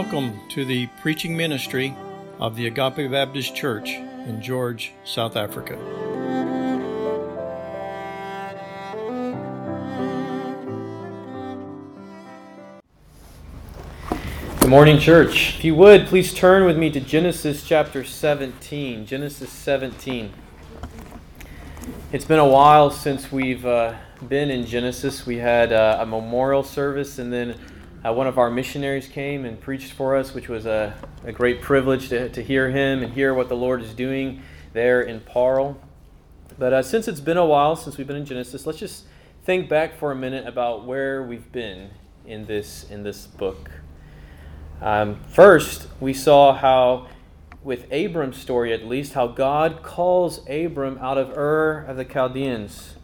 Welcome to the preaching ministry of the Agape Baptist Church in George, South Africa. Good morning, church. If you would, please turn with me to Genesis chapter 17. Genesis 17. It's been a while since we've uh, been in Genesis. We had uh, a memorial service, and then uh, one of our missionaries came and preached for us, which was a, a great privilege to, to hear him and hear what the Lord is doing there in Paarl. But uh, since it's been a while since we've been in Genesis, let's just think back for a minute about where we've been in this in this book. Um, first, we saw how, with Abram's story at least, how God calls Abram out of Ur of the Chaldeans.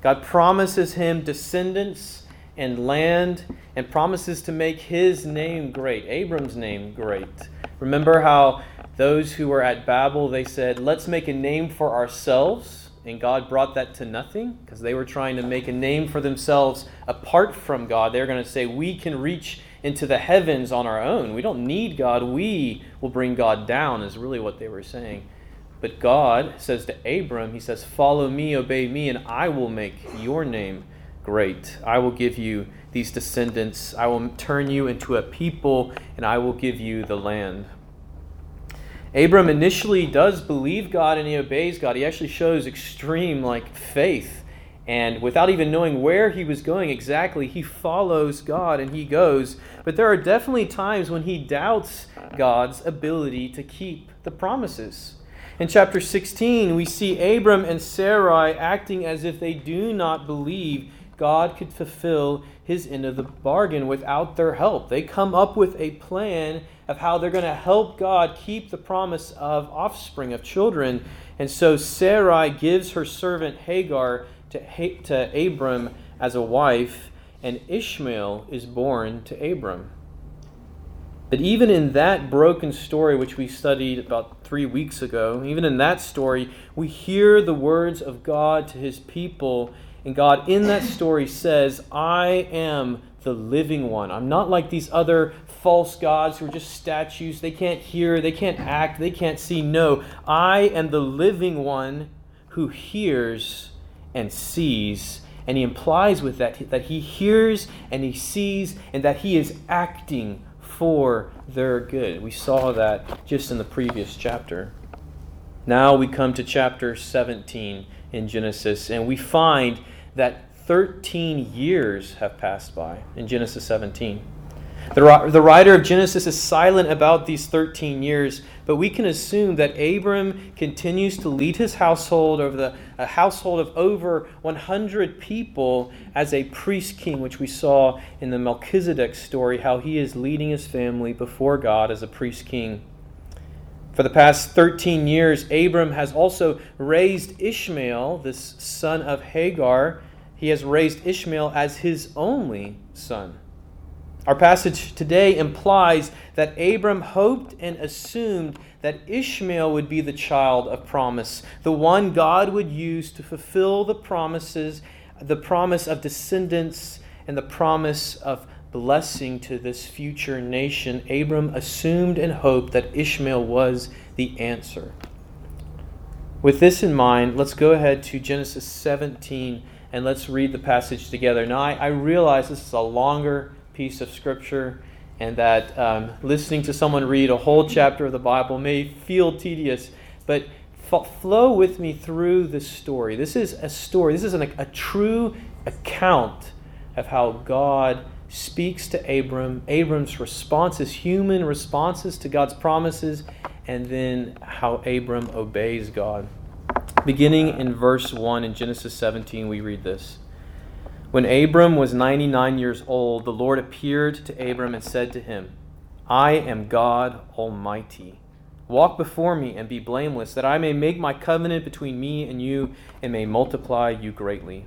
God promises him descendants and land and promises to make his name great, Abram's name great. Remember how those who were at Babel, they said, let's make a name for ourselves. And God brought that to nothing because they were trying to make a name for themselves apart from God. They're going to say, we can reach into the heavens on our own. We don't need God. We will bring God down, is really what they were saying. But God says to Abram, He says, Follow me, obey me, and I will make your name great. I will give you these descendants. I will turn you into a people, and I will give you the land. Abram initially does believe God and he obeys God. He actually shows extreme like faith. And without even knowing where he was going exactly, he follows God and he goes. But there are definitely times when he doubts God's ability to keep the promises. In chapter 16, we see Abram and Sarai acting as if they do not believe God could fulfill his end of the bargain without their help. They come up with a plan of how they're going to help God keep the promise of offspring, of children. And so Sarai gives her servant Hagar to, to Abram as a wife, and Ishmael is born to Abram. But even in that broken story, which we studied about three weeks ago, even in that story, we hear the words of God to his people and God in that story says, I am the living one. I'm not like these other false gods who are just statues. They can't hear, they can't act, they can't see. No, I am the living one who hears and sees. And he implies with that that he hears and he sees and that he is acting for their good. We saw that just in the previous chapter. Now we come to chapter 17 in Genesis, and we find that 13 years have passed by in Genesis 17. The, the writer of Genesis is silent about these 13 years, but we can assume that Abram continues to lead his household over the a household of over 100 people as a priest king, which we saw in the Melchizedek story, how he is leading his family before God as a priest king. For the past 13 years, Abram has also raised Ishmael, this son of Hagar. He has raised Ishmael as his only son. Our passage today implies that Abram hoped and assumed that Ishmael would be the child of promise, the one God would use to fulfill the promises, the promise of descendants and the promise of blessing to this future nation, Abram assumed and hoped that Ishmael was the answer. With this in mind, let's go ahead to Genesis 17 and let's read the passage together. Now, I, I realize this is a longer piece of scripture and that um, listening to someone read a whole chapter of the Bible may feel tedious, but flow with me through this story. This is a story, this is an, a true account of how God speaks to Abram, Abram's responses, human responses to God's promises, and then how Abram obeys God. Beginning in verse 1 in Genesis 17, we read this. When Abram was 99 years old, the Lord appeared to Abram and said to him, I am God Almighty. Walk before me and be blameless, that I may make my covenant between me and you and may multiply you greatly.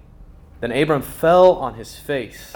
Then Abram fell on his face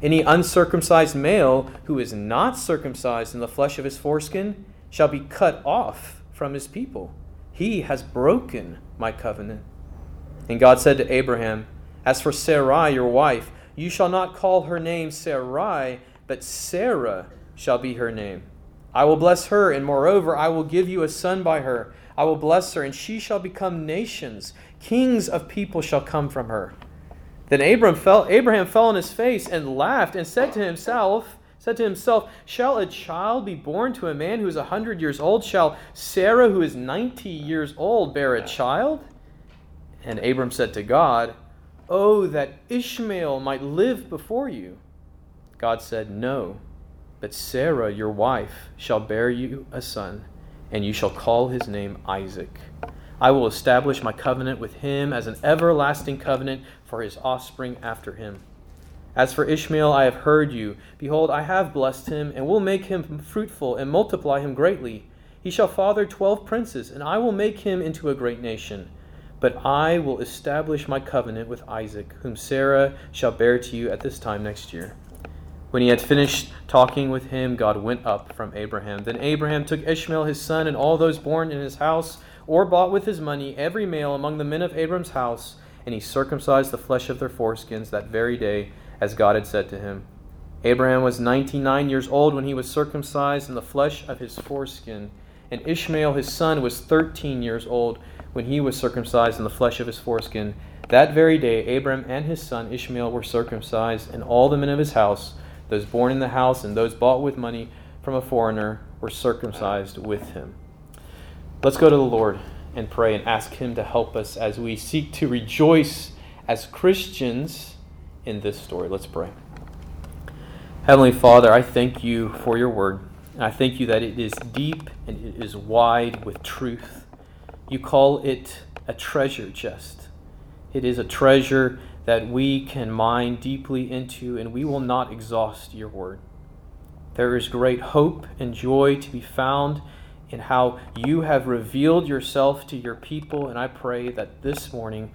Any uncircumcised male who is not circumcised in the flesh of his foreskin shall be cut off from his people. He has broken my covenant. And God said to Abraham, As for Sarai, your wife, you shall not call her name Sarai, but Sarah shall be her name. I will bless her, and moreover, I will give you a son by her. I will bless her, and she shall become nations. Kings of people shall come from her. Then Abraham fell, Abraham fell on his face and laughed and said to himself, said to himself, Shall a child be born to a man who is a hundred years old? Shall Sarah, who is ninety years old, bear a child? And Abram said to God, Oh, that Ishmael might live before you. God said, No, but Sarah, your wife, shall bear you a son, and you shall call his name Isaac. I will establish my covenant with him as an everlasting covenant for his offspring after him. As for Ishmael, I have heard you. Behold, I have blessed him, and will make him fruitful, and multiply him greatly. He shall father twelve princes, and I will make him into a great nation. But I will establish my covenant with Isaac, whom Sarah shall bear to you at this time next year. When he had finished talking with him, God went up from Abraham. Then Abraham took Ishmael his son and all those born in his house or bought with his money every male among the men of Abram's house, and he circumcised the flesh of their foreskins that very day, as God had said to him. Abraham was ninety nine years old when he was circumcised in the flesh of his foreskin, and Ishmael his son was thirteen years old when he was circumcised in the flesh of his foreskin. That very day, Abram and his son Ishmael were circumcised, and all the men of his house, those born in the house and those bought with money from a foreigner, were circumcised with him. Let's go to the Lord and pray and ask Him to help us as we seek to rejoice as Christians in this story. Let's pray. Heavenly Father, I thank you for your word. I thank you that it is deep and it is wide with truth. You call it a treasure chest. It is a treasure that we can mine deeply into, and we will not exhaust your word. There is great hope and joy to be found in how you have revealed yourself to your people. And I pray that this morning,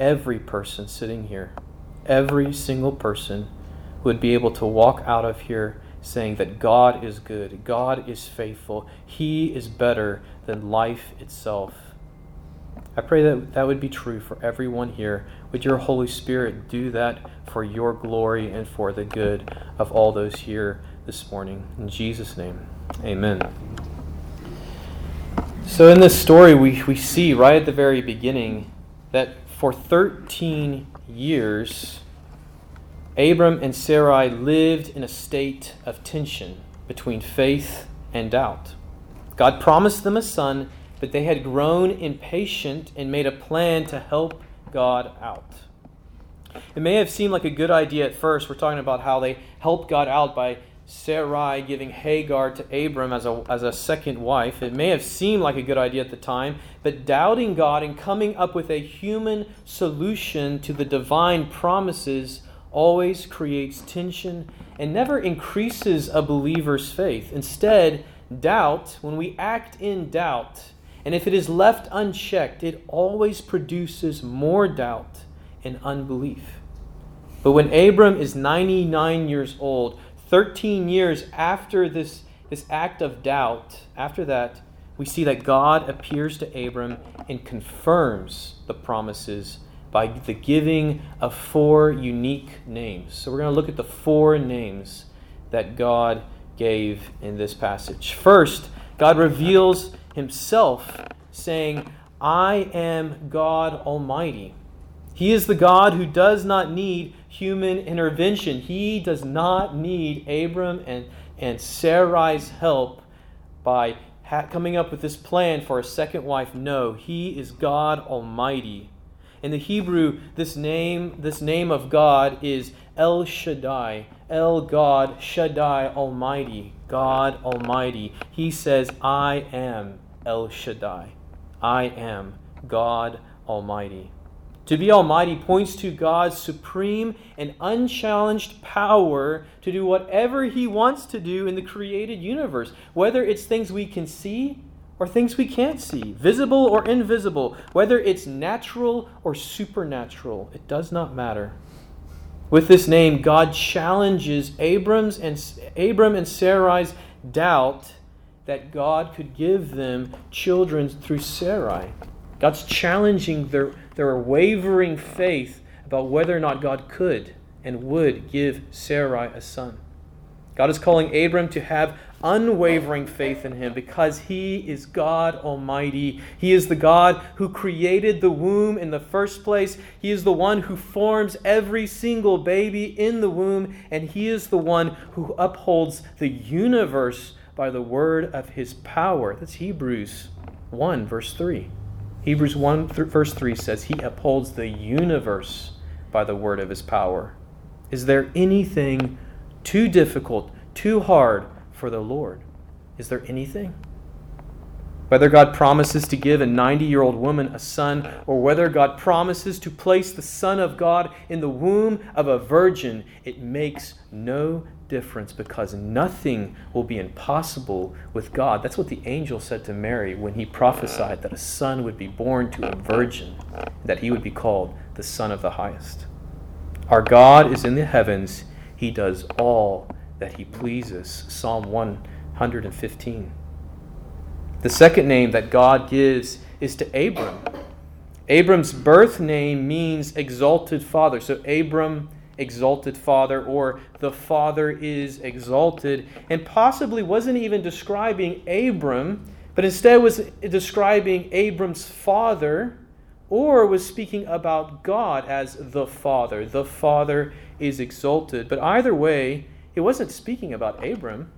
every person sitting here, every single person, would be able to walk out of here saying that God is good, God is faithful, He is better than life itself. I pray that that would be true for everyone here. Would your Holy Spirit do that for your glory and for the good of all those here this morning? In Jesus' name, amen. So, in this story, we, we see right at the very beginning that for 13 years, Abram and Sarai lived in a state of tension between faith and doubt. God promised them a son, but they had grown impatient and made a plan to help God out. It may have seemed like a good idea at first. We're talking about how they helped God out by Sarai giving Hagar to Abram as a, as a second wife. It may have seemed like a good idea at the time, but doubting God and coming up with a human solution to the divine promises always creates tension and never increases a believer's faith. Instead, doubt, when we act in doubt, and if it is left unchecked, it always produces more doubt and unbelief. But when Abram is 99 years old, 13 years after this this act of doubt, after that, we see that God appears to Abram and confirms the promises by the giving of four unique names. So we're going to look at the four names that God gave in this passage. First, God reveals himself, saying, I am God Almighty. He is the God who does not need human intervention. He does not need Abram and, and Sarai's help by ha- coming up with this plan for a second wife. No, he is God Almighty. In the Hebrew, this name, this name of God is El Shaddai. El God Shaddai Almighty. God Almighty. He says, I am El Shaddai. I am God Almighty. To be Almighty points to God's supreme and unchallenged power to do whatever He wants to do in the created universe, whether it's things we can see or things we can't see, visible or invisible, whether it's natural or supernatural. It does not matter. With this name, God challenges Abram's and Abram and Sarai's doubt that God could give them children through Sarai. God's challenging their, their wavering faith about whether or not God could and would give Sarai a son. God is calling Abram to have unwavering faith in him because he is God Almighty. He is the God who created the womb in the first place. He is the one who forms every single baby in the womb, and he is the one who upholds the universe by the word of his power. That's Hebrews 1, verse 3. Hebrews 1, th- verse 3 says, He upholds the universe by the word of his power. Is there anything too difficult, too hard for the Lord? Is there anything? Whether God promises to give a 90 year old woman a son, or whether God promises to place the Son of God in the womb of a virgin, it makes no difference because nothing will be impossible with God. That's what the angel said to Mary when he prophesied that a son would be born to a virgin, that he would be called the Son of the Highest. Our God is in the heavens, he does all that he pleases. Psalm 115. The second name that God gives is to Abram. Abram's birth name means exalted father. So Abram exalted father or the father is exalted. And possibly wasn't even describing Abram but instead was describing Abram's father or was speaking about God as the father. The father is exalted. But either way it wasn't speaking about Abram.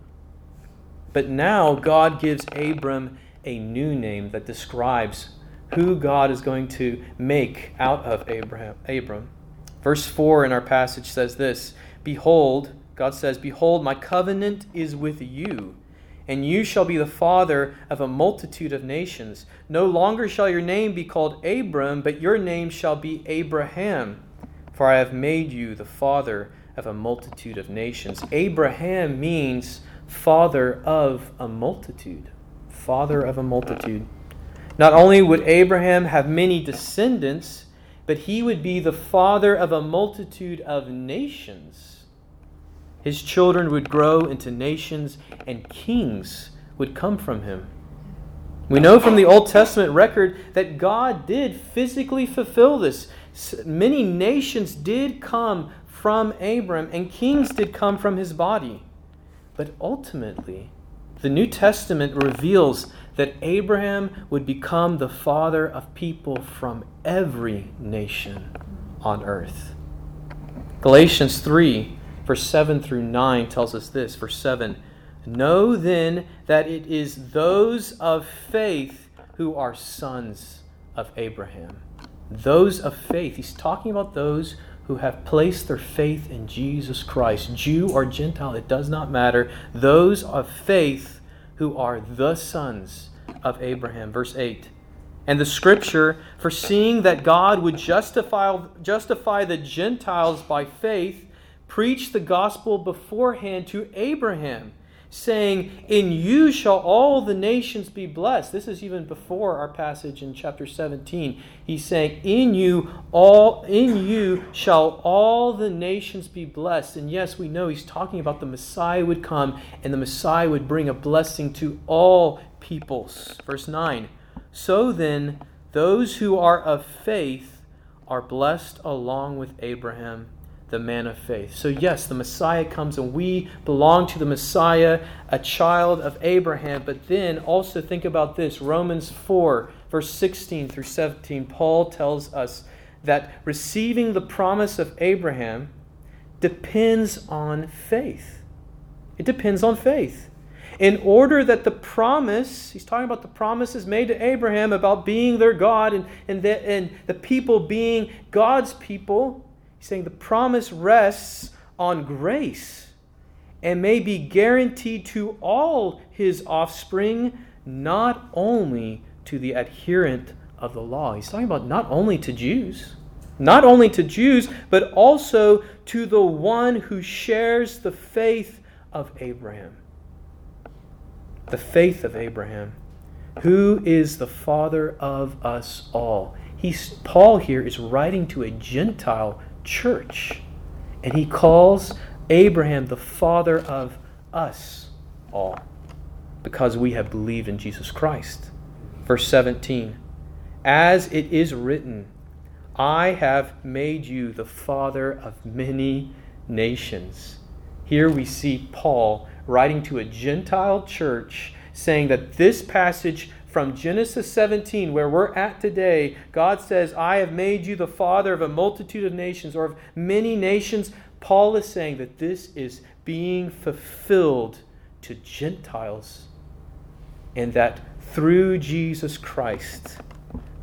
But now God gives Abram a new name that describes who God is going to make out of Abraham Abram Verse 4 in our passage says this Behold, God says, Behold, my covenant is with you, and you shall be the father of a multitude of nations. No longer shall your name be called Abram, but your name shall be Abraham, for I have made you the father of a multitude of nations. Abraham means father of a multitude. Father of a multitude. Not only would Abraham have many descendants, but he would be the father of a multitude of nations. His children would grow into nations, and kings would come from him. We know from the Old Testament record that God did physically fulfill this. Many nations did come from Abram, and kings did come from his body. But ultimately, the New Testament reveals that Abraham would become the father of people from every nation on earth. Galatians 3, verse 7 through 9 tells us this. Verse 7 Know then that it is those of faith who are sons of Abraham. Those of faith. He's talking about those who have placed their faith in Jesus Christ. Jew or Gentile, it does not matter. Those of faith who are the sons of Abraham. Verse 8. And the scripture, foreseeing that God would justify, justify the Gentiles by faith, preached the gospel beforehand to Abraham, saying, In you shall all the nations be blessed. This is even before our passage in chapter 17. He's saying, In you all in you shall all the nations be blessed. And yes, we know he's talking about the Messiah would come and the Messiah would bring a blessing to all peoples. Verse 9. So then, those who are of faith are blessed along with Abraham the man of faith. So, yes, the Messiah comes and we belong to the Messiah, a child of Abraham. But then also think about this Romans 4, verse 16 through 17. Paul tells us that receiving the promise of Abraham depends on faith. It depends on faith. In order that the promise, he's talking about the promises made to Abraham about being their God and, and, the, and the people being God's people He's saying the promise rests on grace and may be guaranteed to all his offspring, not only to the adherent of the law. He's talking about not only to Jews, not only to Jews, but also to the one who shares the faith of Abraham. The faith of Abraham, who is the father of us all. He's, Paul here is writing to a Gentile church. And he calls Abraham the father of us all because we have believed in Jesus Christ. Verse 17 As it is written, I have made you the father of many nations. Here we see Paul writing to a Gentile church saying that this passage from Genesis 17, where we're at today, God says, I have made you the father of a multitude of nations or of many nations. Paul is saying that this is being fulfilled to Gentiles, and that through Jesus Christ,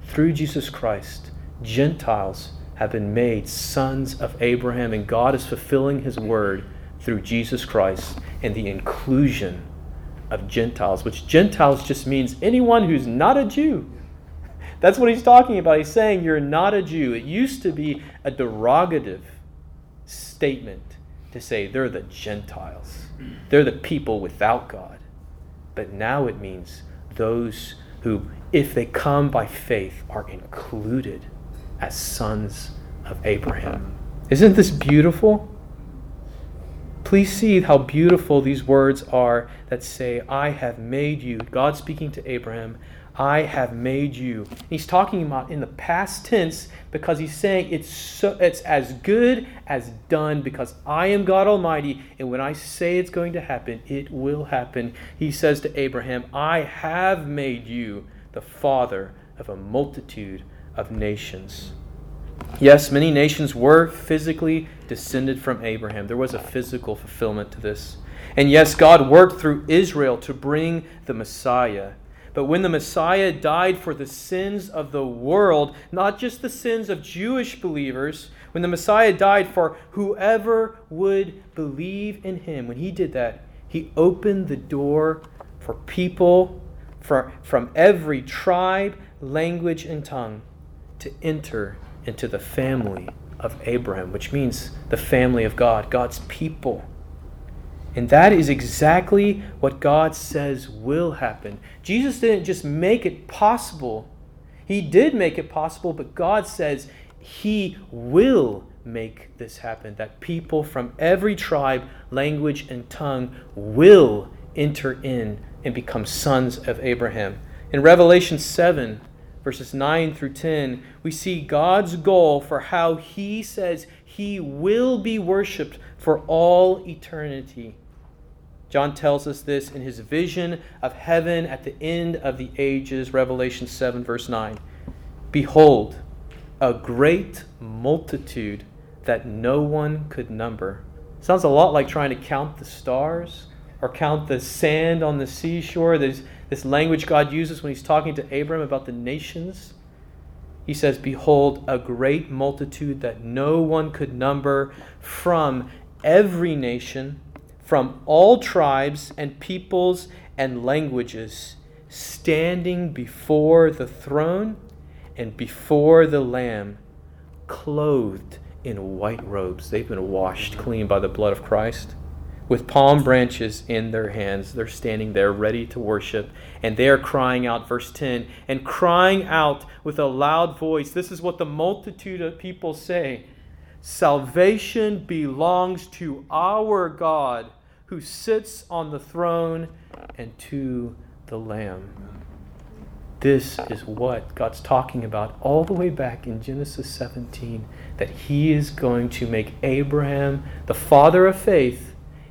through Jesus Christ, Gentiles have been made sons of Abraham, and God is fulfilling his word through Jesus Christ and the inclusion of Gentiles, which Gentiles just means anyone who's not a Jew. That's what he's talking about. He's saying you're not a Jew. It used to be a derogative statement to say they're the Gentiles, they're the people without God. But now it means those who, if they come by faith, are included as sons of Abraham. Isn't this beautiful? Please see how beautiful these words are that say, I have made you. God speaking to Abraham, I have made you. He's talking about in the past tense because he's saying it's so, it's as good as done because I am God Almighty and when I say it's going to happen, it will happen. He says to Abraham, I have made you the father of a multitude of nations. Yes, many nations were physically descended from Abraham. There was a physical fulfillment to this. And yes, God worked through Israel to bring the Messiah. But when the Messiah died for the sins of the world, not just the sins of Jewish believers, when the Messiah died for whoever would believe in him, when he did that, he opened the door for people for, from every tribe, language, and tongue to enter into the family of Abraham, which means the family of God, God's people. And that is exactly what God says will happen. Jesus didn't just make it possible, He did make it possible, but God says He will make this happen. That people from every tribe, language, and tongue will enter in and become sons of Abraham. In Revelation 7, verses 9 through 10, we see God's goal for how He says He will be worshiped for all eternity. John tells us this in his vision of heaven at the end of the ages, Revelation 7, verse 9. Behold, a great multitude that no one could number. Sounds a lot like trying to count the stars or count the sand on the seashore. There's this language God uses when he's talking to Abram about the nations. He says, Behold, a great multitude that no one could number from every nation, from all tribes and peoples and languages, standing before the throne and before the Lamb, clothed in white robes. They've been washed clean by the blood of Christ with palm branches in their hands. They're standing there ready to worship, and they are crying out, verse 10, and crying out with a loud voice. This is what the multitude of people say Salvation belongs to our God who sits on the throne and to the Lamb. This is what God's talking about all the way back in Genesis 17 that He is going to make Abraham the father of faith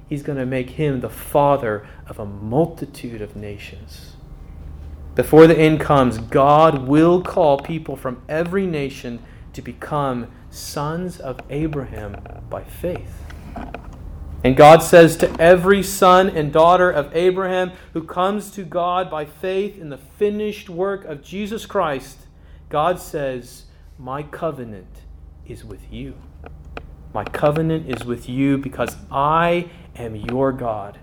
He's going to make him the father of a multitude of nations. Before the end comes, God will call people from every nation to become sons of Abraham by faith. And God says to every son and daughter of Abraham who comes to God by faith in the finished work of Jesus Christ, God says, My covenant is with you. My covenant is with you because I am your God.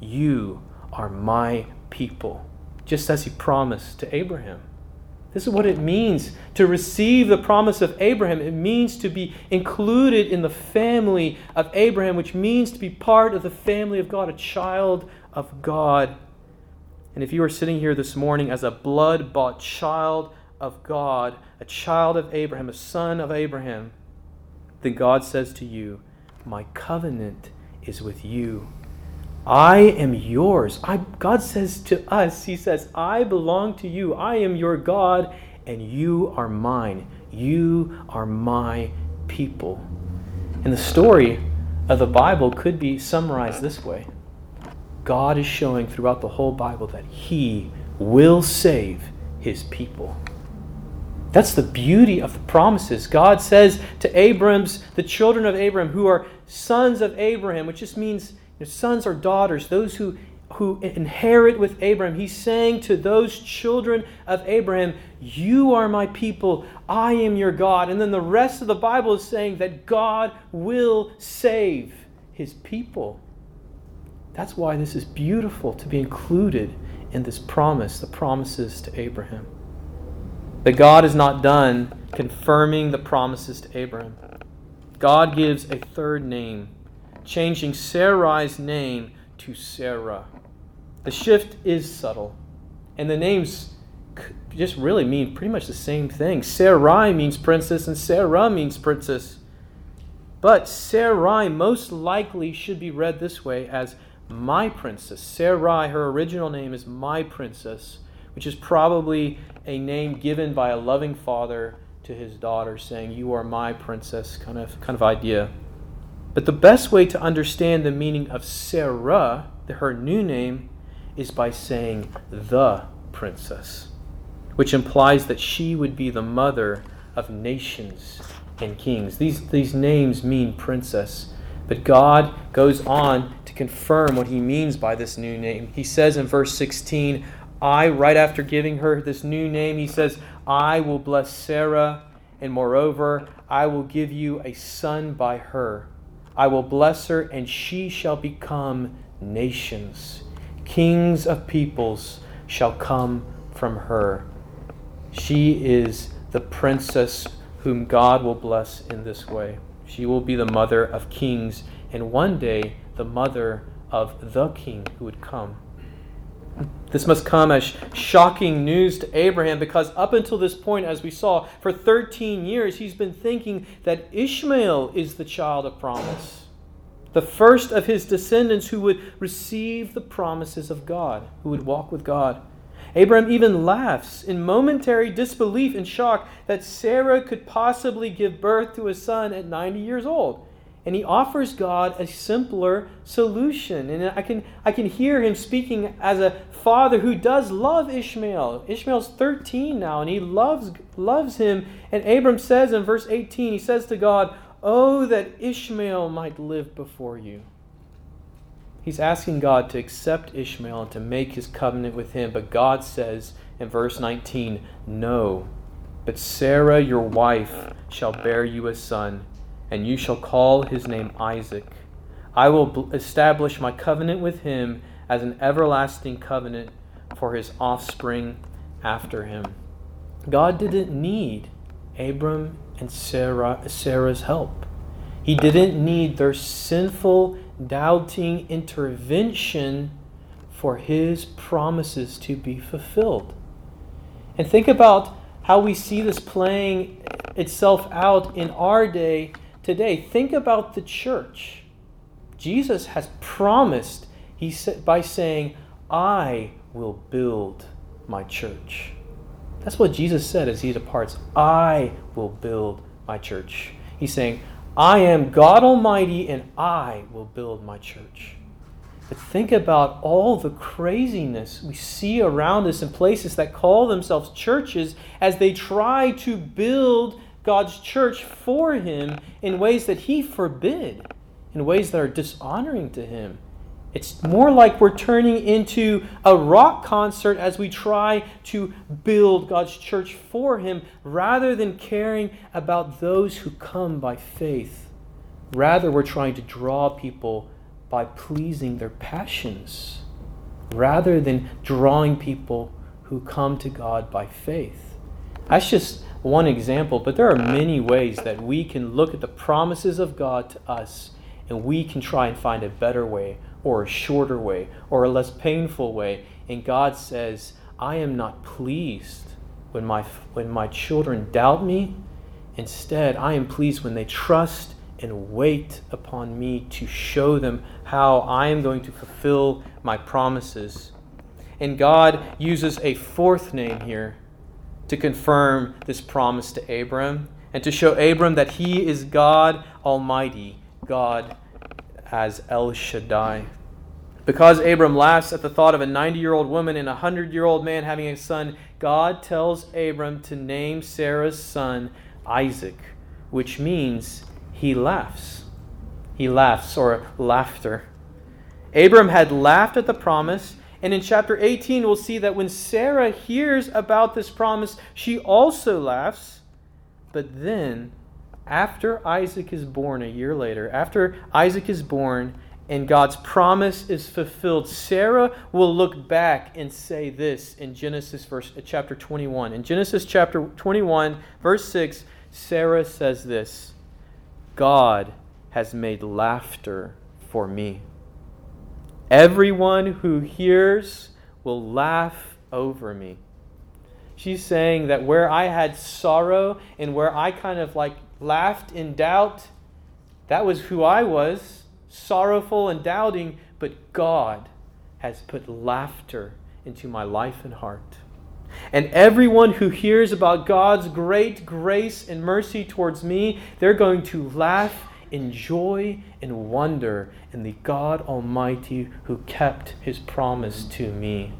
You are my people, just as he promised to Abraham. This is what it means to receive the promise of Abraham. It means to be included in the family of Abraham, which means to be part of the family of God, a child of God. And if you are sitting here this morning as a blood bought child of God, a child of Abraham, a son of Abraham, then God says to you, My covenant is with you. I am yours. I, God says to us, He says, I belong to you. I am your God, and you are mine. You are my people. And the story of the Bible could be summarized this way God is showing throughout the whole Bible that He will save His people. That's the beauty of the promises. God says to Abram's, the children of Abram, who are sons of Abraham, which just means you know, sons or daughters, those who, who inherit with Abraham. He's saying to those children of Abraham, You are my people, I am your God. And then the rest of the Bible is saying that God will save his people. That's why this is beautiful to be included in this promise, the promises to Abraham. That God is not done confirming the promises to Abraham. God gives a third name, changing Sarai's name to Sarah. The shift is subtle, and the names just really mean pretty much the same thing. Sarai means princess, and Sarah means princess. But Sarai most likely should be read this way as my princess. Sarai, her original name is my princess, which is probably a name given by a loving father to his daughter, saying, You are my princess, kind of, kind of idea. But the best way to understand the meaning of Sarah, her new name, is by saying the princess, which implies that she would be the mother of nations and kings. These, these names mean princess. But God goes on to confirm what he means by this new name. He says in verse 16, I, right after giving her this new name, he says, I will bless Sarah, and moreover, I will give you a son by her. I will bless her, and she shall become nations. Kings of peoples shall come from her. She is the princess whom God will bless in this way. She will be the mother of kings, and one day the mother of the king who would come. This must come as shocking news to Abraham because up until this point, as we saw, for 13 years, he's been thinking that Ishmael is the child of promise, the first of his descendants who would receive the promises of God, who would walk with God. Abraham even laughs in momentary disbelief and shock that Sarah could possibly give birth to a son at 90 years old and he offers God a simpler solution. And I can, I can hear him speaking as a father who does love Ishmael. Ishmael's 13 now, and he loves, loves him. And Abram says in verse 18, he says to God, Oh, that Ishmael might live before you. He's asking God to accept Ishmael and to make his covenant with him. But God says in verse 19, No, but Sarah, your wife, shall bear you a son and you shall call his name Isaac. I will establish my covenant with him as an everlasting covenant for his offspring after him. God didn't need Abram and Sarah, Sarah's help. He didn't need their sinful doubting intervention for his promises to be fulfilled. And think about how we see this playing itself out in our day today. Think about the church. Jesus has promised he said, by saying, I will build my church. That's what Jesus said as he departs. I will build my church. He's saying, I am God Almighty and I will build my church. But think about all the craziness we see around us in places that call themselves churches as they try to build God's church for Him in ways that He forbid, in ways that are dishonoring to Him. It's more like we're turning into a rock concert as we try to build God's church for Him rather than caring about those who come by faith. Rather, we're trying to draw people by pleasing their passions rather than drawing people who come to God by faith. That's just one example, but there are many ways that we can look at the promises of God to us and we can try and find a better way or a shorter way or a less painful way. And God says, I am not pleased when my, when my children doubt me. Instead, I am pleased when they trust and wait upon me to show them how I am going to fulfill my promises. And God uses a fourth name here to confirm this promise to Abram and to show Abram that he is God Almighty, God as El Shaddai. Because Abram laughs at the thought of a 90 year old woman and a 100 year old man having a son, God tells Abram to name Sarah's son Isaac, which means he laughs. He laughs, or laughter. Abram had laughed at the promise and in chapter 18, we'll see that when Sarah hears about this promise, she also laughs. But then, after Isaac is born a year later, after Isaac is born and God's promise is fulfilled, Sarah will look back and say this in Genesis verse, uh, chapter 21. In Genesis chapter 21, verse 6, Sarah says this God has made laughter for me. Everyone who hears will laugh over me. She's saying that where I had sorrow and where I kind of like laughed in doubt, that was who I was, sorrowful and doubting, but God has put laughter into my life and heart. And everyone who hears about God's great grace and mercy towards me, they're going to laugh in joy and wonder in the God Almighty who kept his promise to me.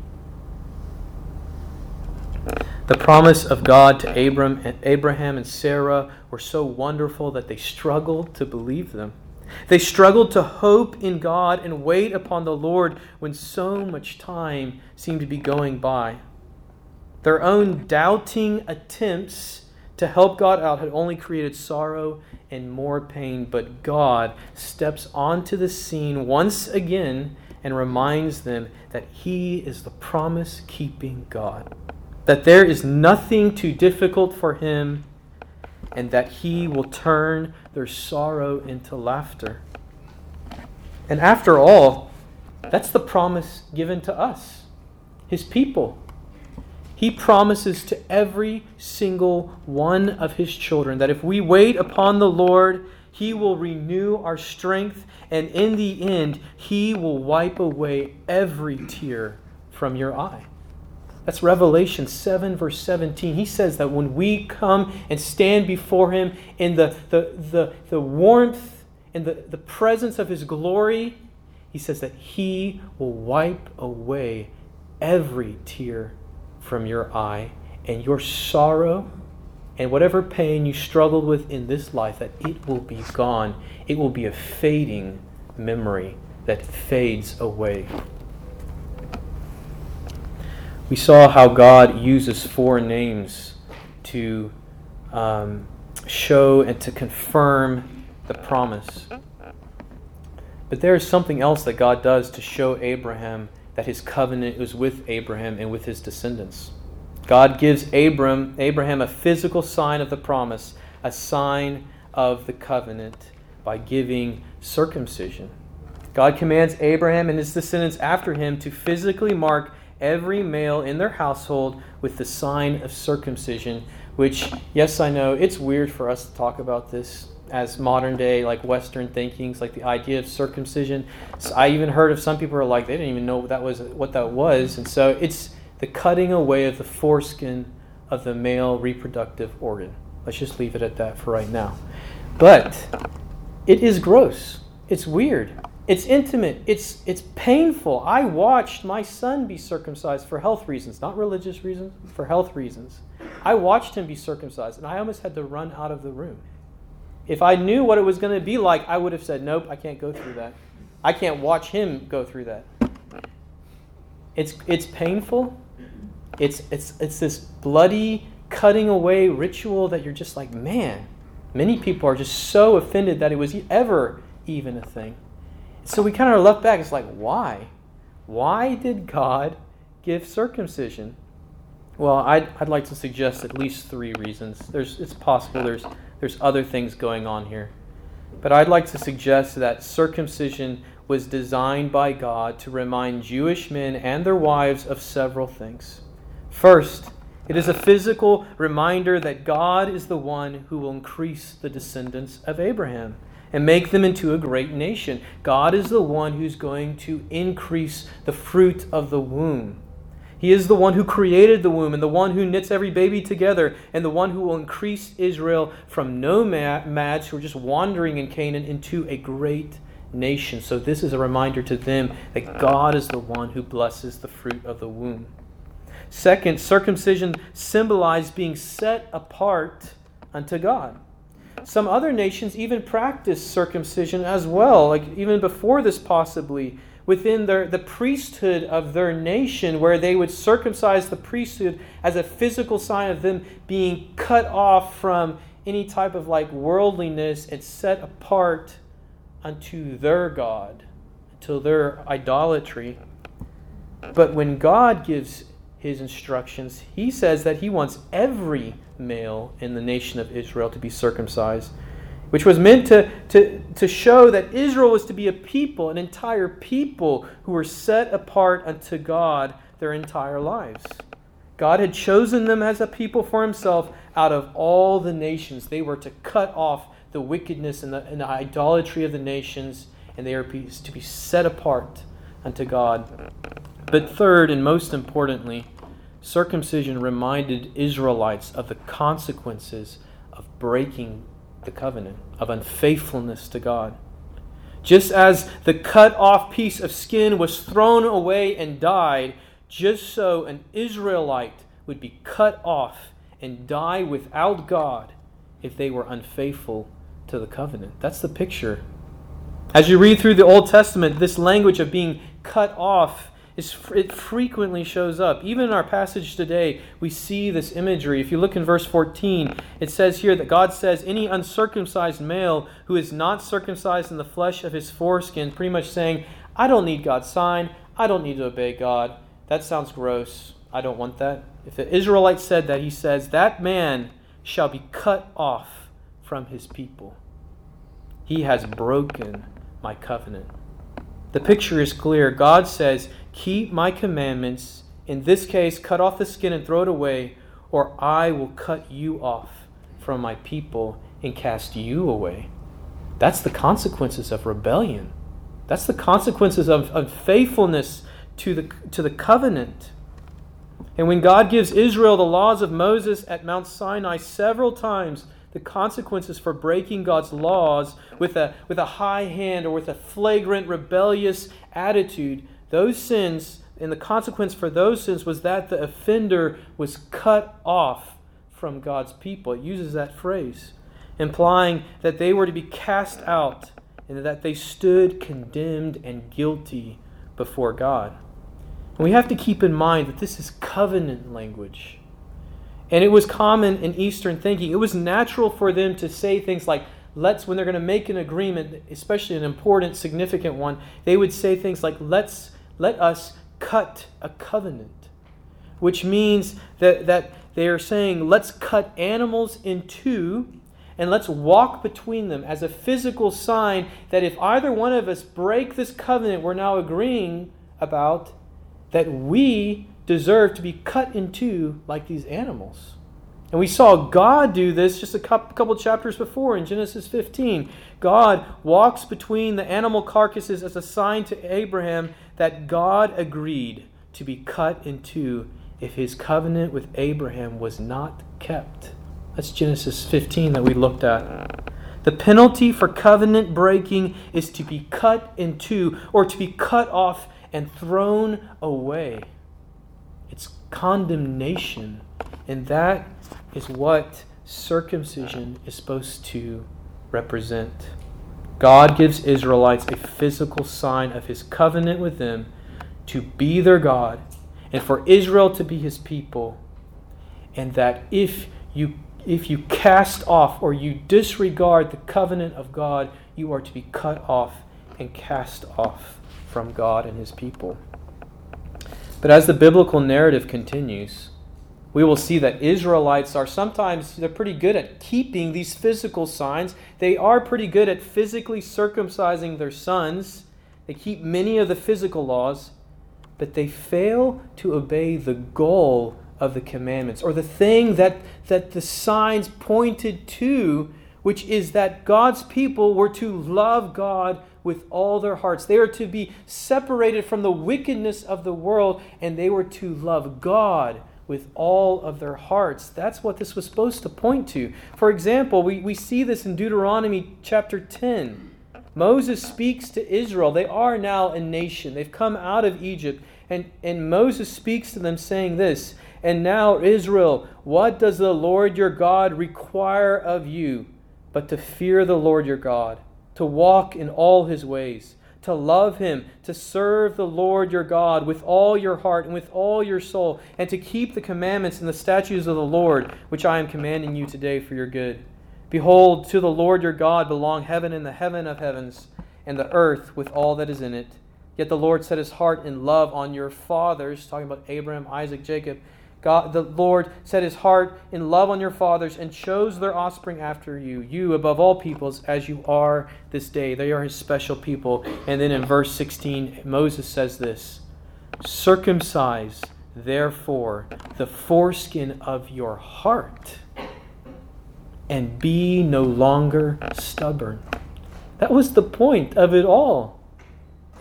The promise of God to Abram and Abraham and Sarah were so wonderful that they struggled to believe them. They struggled to hope in God and wait upon the Lord when so much time seemed to be going by. Their own doubting attempts to help God out had only created sorrow and more pain, but God steps onto the scene once again and reminds them that He is the promise keeping God, that there is nothing too difficult for Him, and that He will turn their sorrow into laughter. And after all, that's the promise given to us, His people. He promises to every single one of his children that if we wait upon the Lord, he will renew our strength, and in the end, he will wipe away every tear from your eye. That's Revelation 7, verse 17. He says that when we come and stand before him in the, the, the, the warmth and the, the presence of his glory, he says that he will wipe away every tear from your eye, and your sorrow and whatever pain you struggled with in this life, that it will be gone. It will be a fading memory that fades away. We saw how God uses four names to um, show and to confirm the promise. But there is something else that God does to show Abraham that his covenant was with Abraham and with his descendants. God gives Abram, Abraham a physical sign of the promise, a sign of the covenant by giving circumcision. God commands Abraham and his descendants after him to physically mark every male in their household with the sign of circumcision, which, yes, I know it's weird for us to talk about this as modern day, like Western thinkings, like the idea of circumcision. So I even heard of some people are like, they didn't even know what that was, what that was. And so it's the cutting away of the foreskin of the male reproductive organ. Let's just leave it at that for right now. But it is gross. It's weird. It's intimate. It's it's painful. I watched my son be circumcised for health reasons, not religious reasons, for health reasons. I watched him be circumcised and I almost had to run out of the room. If I knew what it was going to be like, I would have said, "Nope, I can't go through that. I can't watch him go through that." It's it's painful. It's it's it's this bloody cutting away ritual that you're just like, "Man, many people are just so offended that it was ever even a thing." So we kind of are left back. It's like, why? Why did God give circumcision? Well, I'd, I'd like to suggest at least three reasons. There's, it's possible there's, there's other things going on here. But I'd like to suggest that circumcision was designed by God to remind Jewish men and their wives of several things. First, it is a physical reminder that God is the one who will increase the descendants of Abraham and make them into a great nation. God is the one who's going to increase the fruit of the womb. He is the one who created the womb and the one who knits every baby together and the one who will increase Israel from nomads who are just wandering in Canaan into a great nation. So, this is a reminder to them that God is the one who blesses the fruit of the womb. Second, circumcision symbolized being set apart unto God. Some other nations even practiced circumcision as well, like even before this, possibly within their, the priesthood of their nation, where they would circumcise the priesthood as a physical sign of them being cut off from any type of like worldliness and set apart unto their God, to their idolatry. But when God gives his instructions, he says that he wants every male in the nation of Israel to be circumcised, which was meant to, to, to show that Israel was to be a people, an entire people who were set apart unto God their entire lives. God had chosen them as a people for himself out of all the nations. They were to cut off the wickedness and the, and the idolatry of the nations, and they are to be set apart unto God. But third, and most importantly, circumcision reminded Israelites of the consequences of breaking the covenant, of unfaithfulness to God. Just as the cut off piece of skin was thrown away and died, just so an Israelite would be cut off and die without God if they were unfaithful to the covenant. That's the picture. As you read through the Old Testament, this language of being cut off it frequently shows up. Even in our passage today, we see this imagery. If you look in verse 14, it says here that God says, Any uncircumcised male who is not circumcised in the flesh of his foreskin, pretty much saying, I don't need God's sign. I don't need to obey God. That sounds gross. I don't want that. If the Israelite said that, he says, That man shall be cut off from his people. He has broken my covenant. The picture is clear. God says, Keep my commandments. In this case, cut off the skin and throw it away, or I will cut you off from my people and cast you away. That's the consequences of rebellion. That's the consequences of unfaithfulness to the, to the covenant. And when God gives Israel the laws of Moses at Mount Sinai several times, the consequences for breaking God's laws with a, with a high hand or with a flagrant rebellious attitude, those sins and the consequence for those sins was that the offender was cut off from God's people. It uses that phrase, implying that they were to be cast out and that they stood condemned and guilty before God. And we have to keep in mind that this is covenant language. And it was common in Eastern thinking. It was natural for them to say things like, let's, when they're going to make an agreement, especially an important, significant one, they would say things like, let's, let us cut a covenant, which means that, that they are saying, let's cut animals in two and let's walk between them as a physical sign that if either one of us break this covenant we're now agreeing about, that we deserve to be cut in two like these animals. And we saw God do this just a couple chapters before in Genesis 15. God walks between the animal carcasses as a sign to Abraham that God agreed to be cut in two if his covenant with Abraham was not kept. That's Genesis 15 that we looked at. The penalty for covenant breaking is to be cut in two or to be cut off and thrown away. It's condemnation. And that is what circumcision is supposed to represent. God gives Israelites a physical sign of his covenant with them to be their God and for Israel to be his people. And that if you if you cast off or you disregard the covenant of God, you are to be cut off and cast off from God and his people. But as the biblical narrative continues, we will see that Israelites are sometimes they're pretty good at keeping these physical signs. They are pretty good at physically circumcising their sons. They keep many of the physical laws, but they fail to obey the goal of the commandments or the thing that, that the signs pointed to, which is that God's people were to love God with all their hearts. They are to be separated from the wickedness of the world, and they were to love God with all of their hearts. That's what this was supposed to point to. For example, we, we see this in Deuteronomy chapter 10. Moses speaks to Israel. They are now a nation, they've come out of Egypt. And, and Moses speaks to them, saying this And now, Israel, what does the Lord your God require of you but to fear the Lord your God? to walk in all his ways, to love him, to serve the Lord your God with all your heart and with all your soul, and to keep the commandments and the statutes of the Lord, which I am commanding you today for your good. Behold, to the Lord your God belong heaven and the heaven of heavens, and the earth with all that is in it. Yet the Lord set his heart in love on your fathers, talking about Abraham, Isaac, Jacob God, the Lord set his heart in love on your fathers and chose their offspring after you, you above all peoples, as you are this day. They are his special people. And then in verse 16, Moses says this Circumcise, therefore, the foreskin of your heart, and be no longer stubborn. That was the point of it all,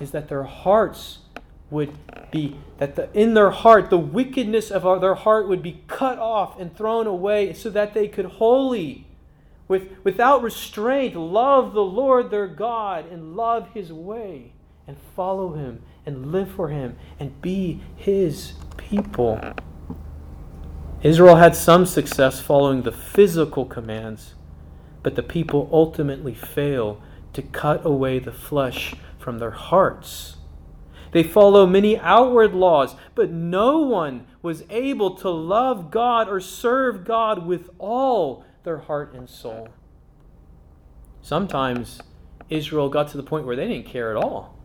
is that their hearts would be that the, in their heart the wickedness of their heart would be cut off and thrown away so that they could wholly with, without restraint love the lord their god and love his way and follow him and live for him and be his people. Israel had some success following the physical commands but the people ultimately fail to cut away the flesh from their hearts they follow many outward laws, but no one was able to love God or serve God with all their heart and soul. Sometimes Israel got to the point where they didn't care at all.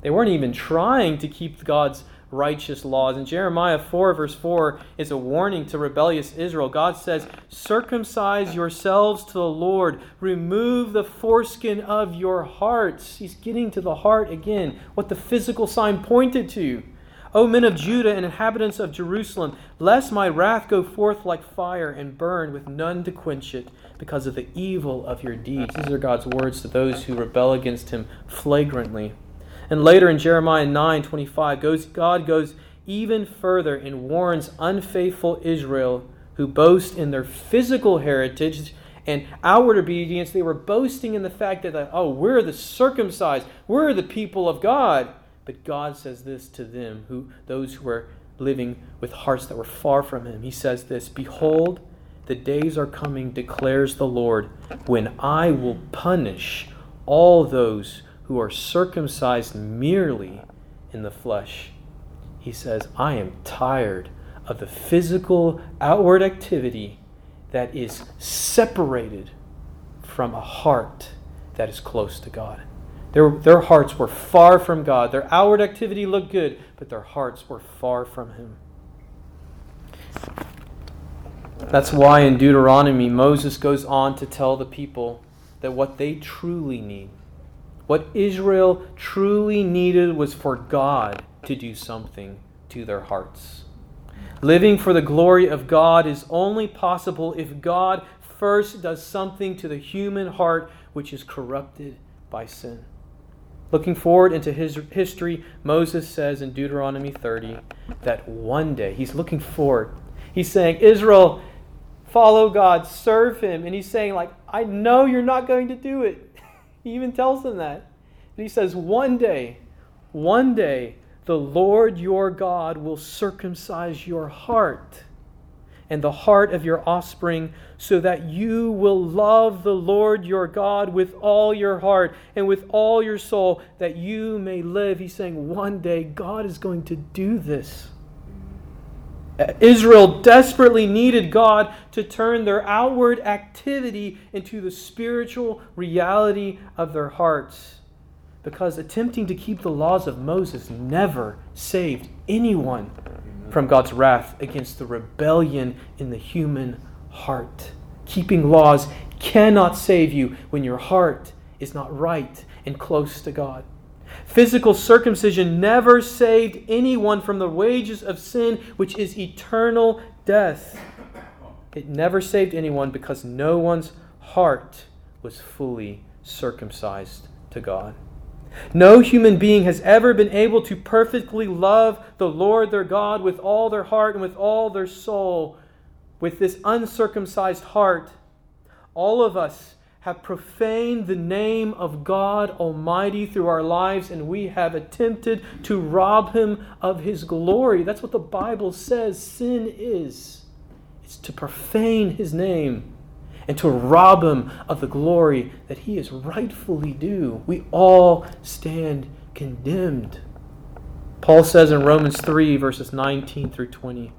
They weren't even trying to keep God's righteous laws. In Jeremiah 4, verse 4, is a warning to rebellious Israel. God says, Circumcise yourselves to the Lord, remove the foreskin of your hearts. He's getting to the heart again, what the physical sign pointed to. O men of Judah and inhabitants of Jerusalem, lest my wrath go forth like fire and burn with none to quench it, because of the evil of your deeds. These are God's words to those who rebel against him flagrantly. And later in Jeremiah 9 25, goes, God goes even further and warns unfaithful Israel who boast in their physical heritage and outward obedience. They were boasting in the fact that, oh, we're the circumcised, we're the people of God. But God says this to them, who those who are living with hearts that were far from Him. He says this Behold, the days are coming, declares the Lord, when I will punish all those who are circumcised merely in the flesh. He says, I am tired of the physical outward activity that is separated from a heart that is close to God. Their, their hearts were far from God. Their outward activity looked good, but their hearts were far from Him. That's why in Deuteronomy, Moses goes on to tell the people that what they truly need, what Israel truly needed, was for God to do something to their hearts. Living for the glory of God is only possible if God first does something to the human heart which is corrupted by sin. Looking forward into his history, Moses says in Deuteronomy 30 that one day, he's looking forward. He's saying, Israel, follow God, serve Him. And he's saying, like, I know you're not going to do it. He even tells them that. And he says, one day, one day, the Lord your God will circumcise your heart and the heart of your offspring, so that you will love the Lord your God with all your heart and with all your soul, that you may live. He's saying one day God is going to do this. Israel desperately needed God to turn their outward activity into the spiritual reality of their hearts. Because attempting to keep the laws of Moses never saved anyone from God's wrath against the rebellion in the human heart. Keeping laws cannot save you when your heart is not right and close to God. Physical circumcision never saved anyone from the wages of sin, which is eternal death. It never saved anyone because no one's heart was fully circumcised to God. No human being has ever been able to perfectly love the Lord their God with all their heart and with all their soul. With this uncircumcised heart, all of us have profaned the name of God Almighty through our lives, and we have attempted to rob Him of His glory. That's what the Bible says sin is it's to profane His name and to rob him of the glory that he is rightfully due. We all stand condemned. Paul says in Romans 3, verses 19 through 20,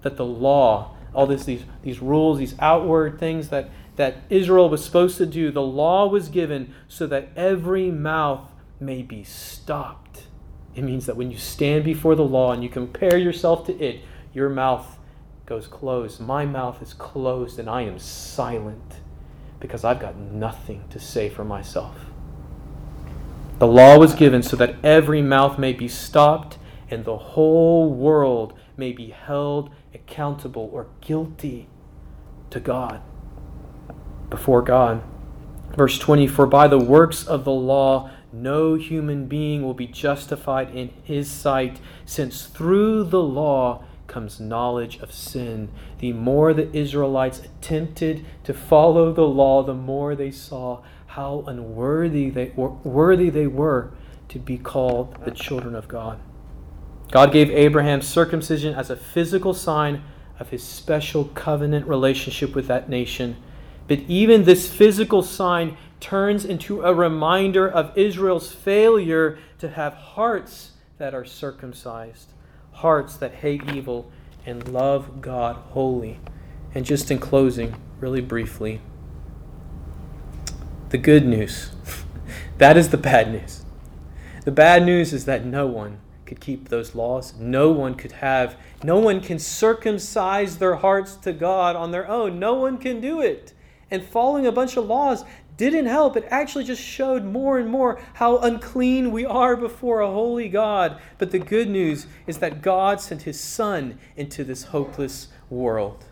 that the law, all this, these, these rules, these outward things that, that Israel was supposed to do, the law was given so that every mouth may be stopped. It means that when you stand before the law and you compare yourself to it, your mouth goes closed. My mouth is closed and I am silent because I've got nothing to say for myself. The law was given so that every mouth may be stopped and the whole world may be held accountable or guilty to God, before God. Verse 20 For by the works of the law, no human being will be justified in his sight, since through the law comes knowledge of sin. The more the Israelites attempted to follow the law, the more they saw how unworthy they were, worthy they were to be called the children of God. God gave Abraham circumcision as a physical sign of his special covenant relationship with that nation. But even this physical sign turns into a reminder of Israel's failure to have hearts that are circumcised hearts that hate evil and love God wholly. And just in closing, really briefly, the good news that is the bad news. The bad news is that no one could keep those laws. No one could have, no one can circumcise their hearts to God on their own. No one can do it. And following a bunch of laws didn't help. It actually just showed more and more how unclean we are before a holy God. But the good news is that God sent his Son into this hopeless world.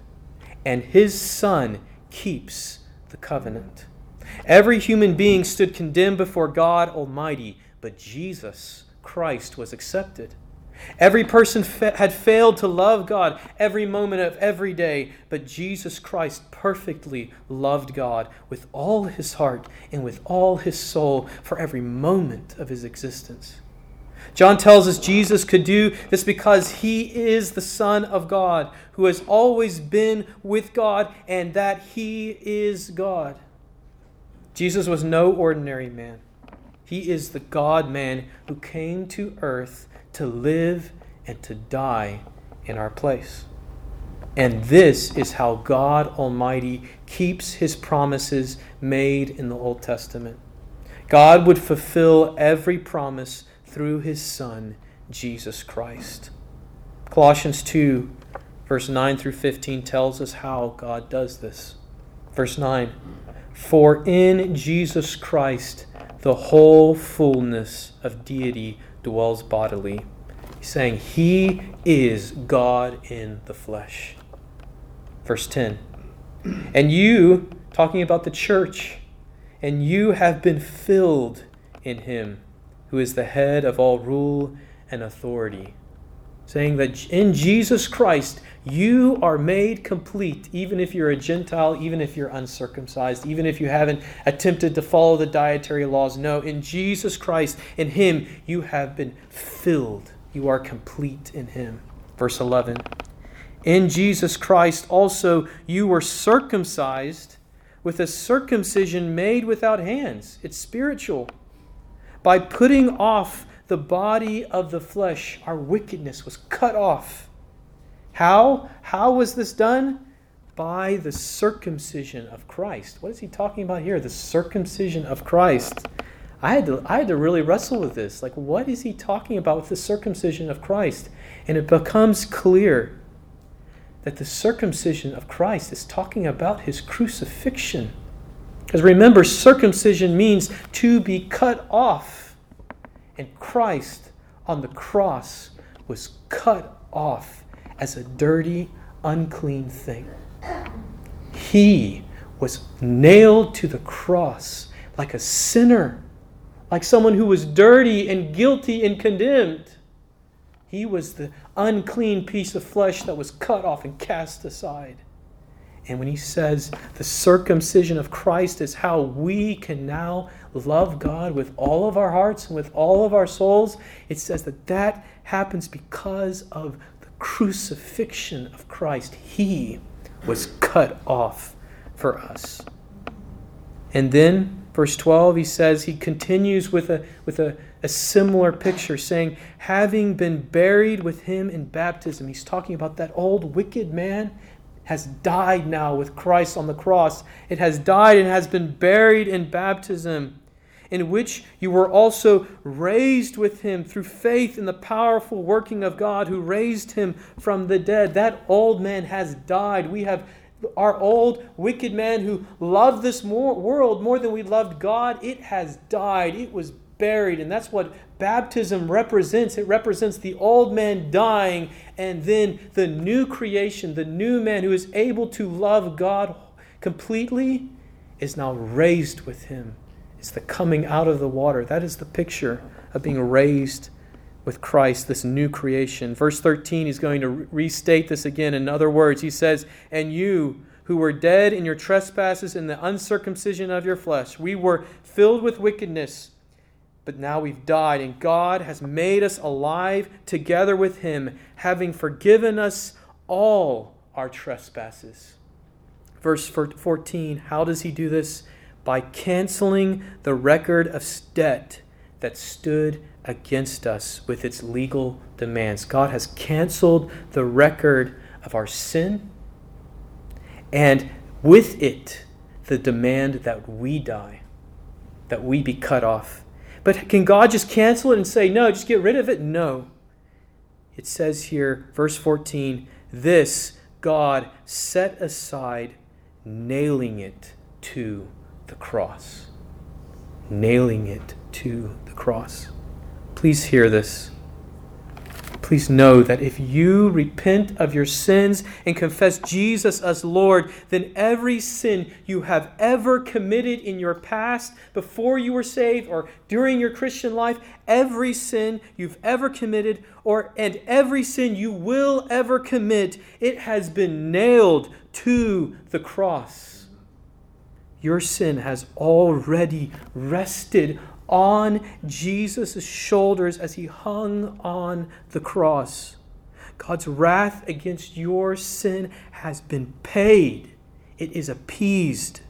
And his Son keeps the covenant. Every human being stood condemned before God Almighty, but Jesus Christ was accepted. Every person fa- had failed to love God every moment of every day, but Jesus Christ perfectly loved God with all his heart and with all his soul for every moment of his existence. John tells us Jesus could do this because he is the Son of God, who has always been with God, and that he is God. Jesus was no ordinary man. He is the God man who came to earth to live and to die in our place. And this is how God Almighty keeps his promises made in the Old Testament. God would fulfill every promise through his Son, Jesus Christ. Colossians 2 Verse 9 through 15 tells us how God does this. Verse 9 For in Jesus Christ the whole fullness of deity dwells bodily. He's saying he is God in the flesh. Verse 10 And you, talking about the church, and you have been filled in him who is the head of all rule and authority. Saying that in Jesus Christ, you are made complete, even if you're a Gentile, even if you're uncircumcised, even if you haven't attempted to follow the dietary laws. No, in Jesus Christ, in Him, you have been filled. You are complete in Him. Verse 11 In Jesus Christ also you were circumcised with a circumcision made without hands. It's spiritual. By putting off the body of the flesh, our wickedness was cut off. How? How was this done? By the circumcision of Christ. What is he talking about here? The circumcision of Christ. I had to, I had to really wrestle with this. Like, what is he talking about with the circumcision of Christ? And it becomes clear that the circumcision of Christ is talking about his crucifixion. Because remember, circumcision means to be cut off. And Christ on the cross was cut off as a dirty, unclean thing. He was nailed to the cross like a sinner, like someone who was dirty and guilty and condemned. He was the unclean piece of flesh that was cut off and cast aside. And when he says the circumcision of Christ is how we can now love God with all of our hearts and with all of our souls, it says that that happens because of the crucifixion of Christ. He was cut off for us. And then, verse 12, he says, he continues with a, with a, a similar picture, saying, having been buried with him in baptism. He's talking about that old wicked man has died now with Christ on the cross. It has died and has been buried in baptism, in which you were also raised with him through faith in the powerful working of God who raised him from the dead. That old man has died. We have our old wicked man who loved this more, world more than we loved God. It has died. It was buried. And that's what baptism represents. It represents the old man dying and then the new creation, the new man who is able to love God completely, is now raised with him. It's the coming out of the water. That is the picture of being raised with Christ, this new creation. Verse 13, he's going to restate this again. In other words, he says, And you who were dead in your trespasses and the uncircumcision of your flesh, we were filled with wickedness but now we've died, and God has made us alive together with Him, having forgiven us all our trespasses. Verse 14 How does He do this? By canceling the record of debt that stood against us with its legal demands. God has canceled the record of our sin, and with it, the demand that we die, that we be cut off but can God just cancel it and say, no, just get rid of it? No. It says here, verse 14, this God set aside, nailing it to the cross. Nailing it to the cross. Please hear this. Please know that if you repent of your sins and confess Jesus as Lord, then every sin you have ever committed in your past, before you were saved, or during your Christian life, every sin you've ever committed, or and every sin you will ever commit, it has been nailed to the cross. Your sin has already rested on Jesus' shoulders as he hung on the cross. God's wrath against your sin has been paid, it is appeased.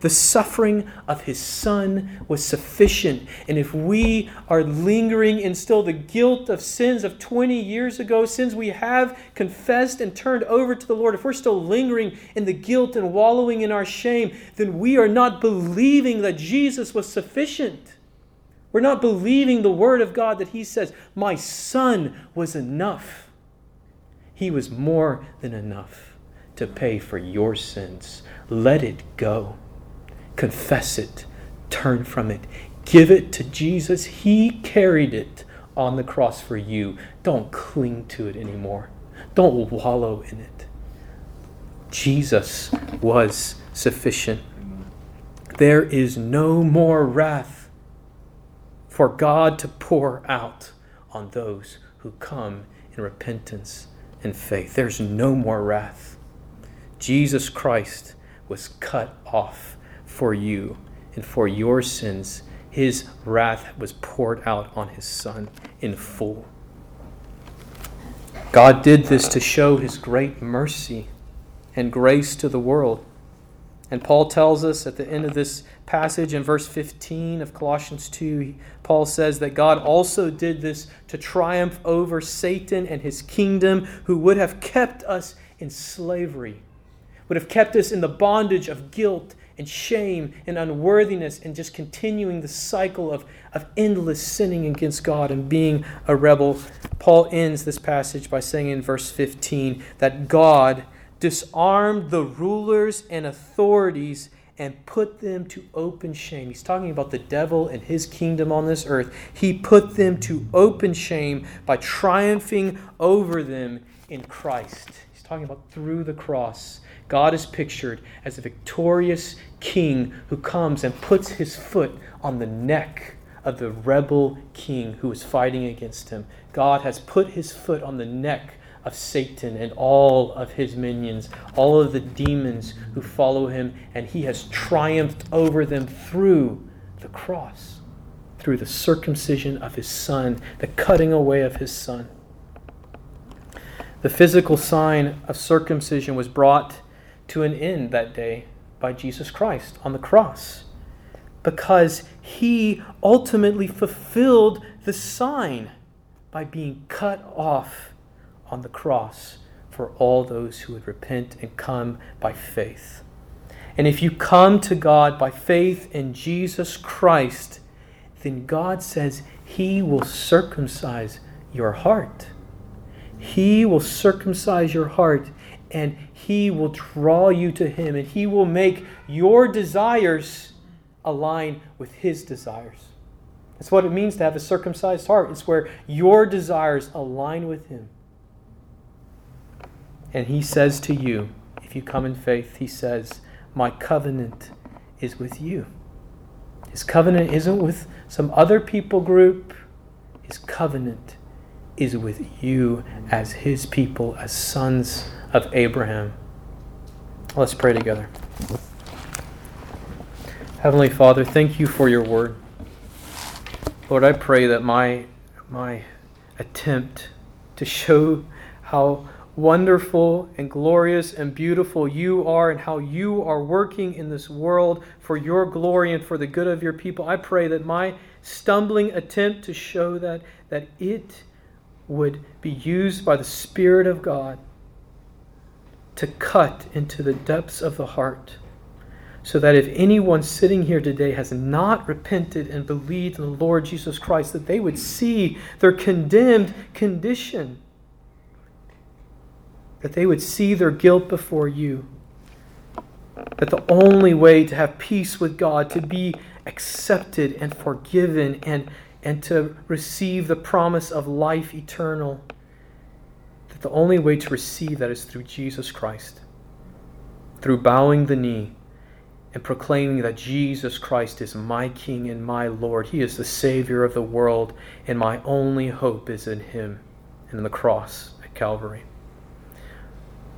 The suffering of his son was sufficient. And if we are lingering in still the guilt of sins of 20 years ago, sins we have confessed and turned over to the Lord, if we're still lingering in the guilt and wallowing in our shame, then we are not believing that Jesus was sufficient. We're not believing the word of God that He says, My son was enough. He was more than enough to pay for your sins. Let it go. Confess it. Turn from it. Give it to Jesus. He carried it on the cross for you. Don't cling to it anymore. Don't wallow in it. Jesus was sufficient. There is no more wrath for God to pour out on those who come in repentance and faith. There's no more wrath. Jesus Christ was cut off for you and for your sins. His wrath was poured out on his Son in full. God did this to show his great mercy and grace to the world. And Paul tells us at the end of this passage in verse 15 of Colossians 2, Paul says that God also did this to triumph over Satan and his kingdom, who would have kept us in slavery, would have kept us in the bondage of guilt and shame and unworthiness and just continuing the cycle of, of endless sinning against God and being a rebel. Paul ends this passage by saying in verse 15 that God disarmed the rulers and authorities and put them to open shame. He's talking about the devil and his kingdom on this earth. He put them to open shame by triumphing over them in Christ. He's talking about through the cross. God is pictured as a victorious king who comes and puts his foot on the neck of the rebel king who is fighting against him. God has put his foot on the neck of Satan and all of his minions, all of the demons who follow him, and he has triumphed over them through the cross, through the circumcision of his son, the cutting away of his son. The physical sign of circumcision was brought to an end that day by Jesus Christ on the cross because he ultimately fulfilled the sign by being cut off on the cross for all those who would repent and come by faith. And if you come to God by faith in Jesus Christ, then God says He will circumcise your heart. He will circumcise your heart and He will draw you to Him and He will make your desires align with His desires. That's what it means to have a circumcised heart. It's where your desires align with Him. And he says to you, if you come in faith, he says, My covenant is with you. His covenant isn't with some other people group, his covenant is with you as his people, as sons of Abraham. Let's pray together. Heavenly Father, thank you for your word. Lord, I pray that my, my attempt to show how wonderful and glorious and beautiful you are and how you are working in this world for your glory and for the good of your people. I pray that my stumbling attempt to show that that it would be used by the spirit of God to cut into the depths of the heart so that if anyone sitting here today has not repented and believed in the Lord Jesus Christ that they would see their condemned condition that they would see their guilt before you. That the only way to have peace with God, to be accepted and forgiven, and, and to receive the promise of life eternal, that the only way to receive that is through Jesus Christ, through bowing the knee and proclaiming that Jesus Christ is my King and my Lord. He is the Savior of the world, and my only hope is in Him and in the cross at Calvary.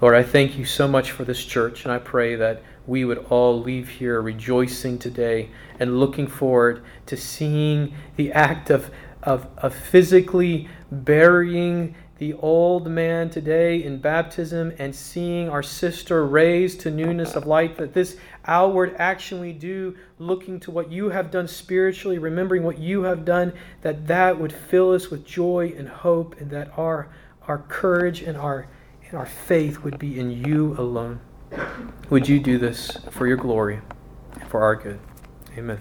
Lord, I thank you so much for this church, and I pray that we would all leave here rejoicing today and looking forward to seeing the act of, of, of physically burying the old man today in baptism and seeing our sister raised to newness of life, that this outward action we do, looking to what you have done spiritually, remembering what you have done, that that would fill us with joy and hope, and that our, our courage and our our faith would be in you alone. Would you do this for your glory for our good? Amen.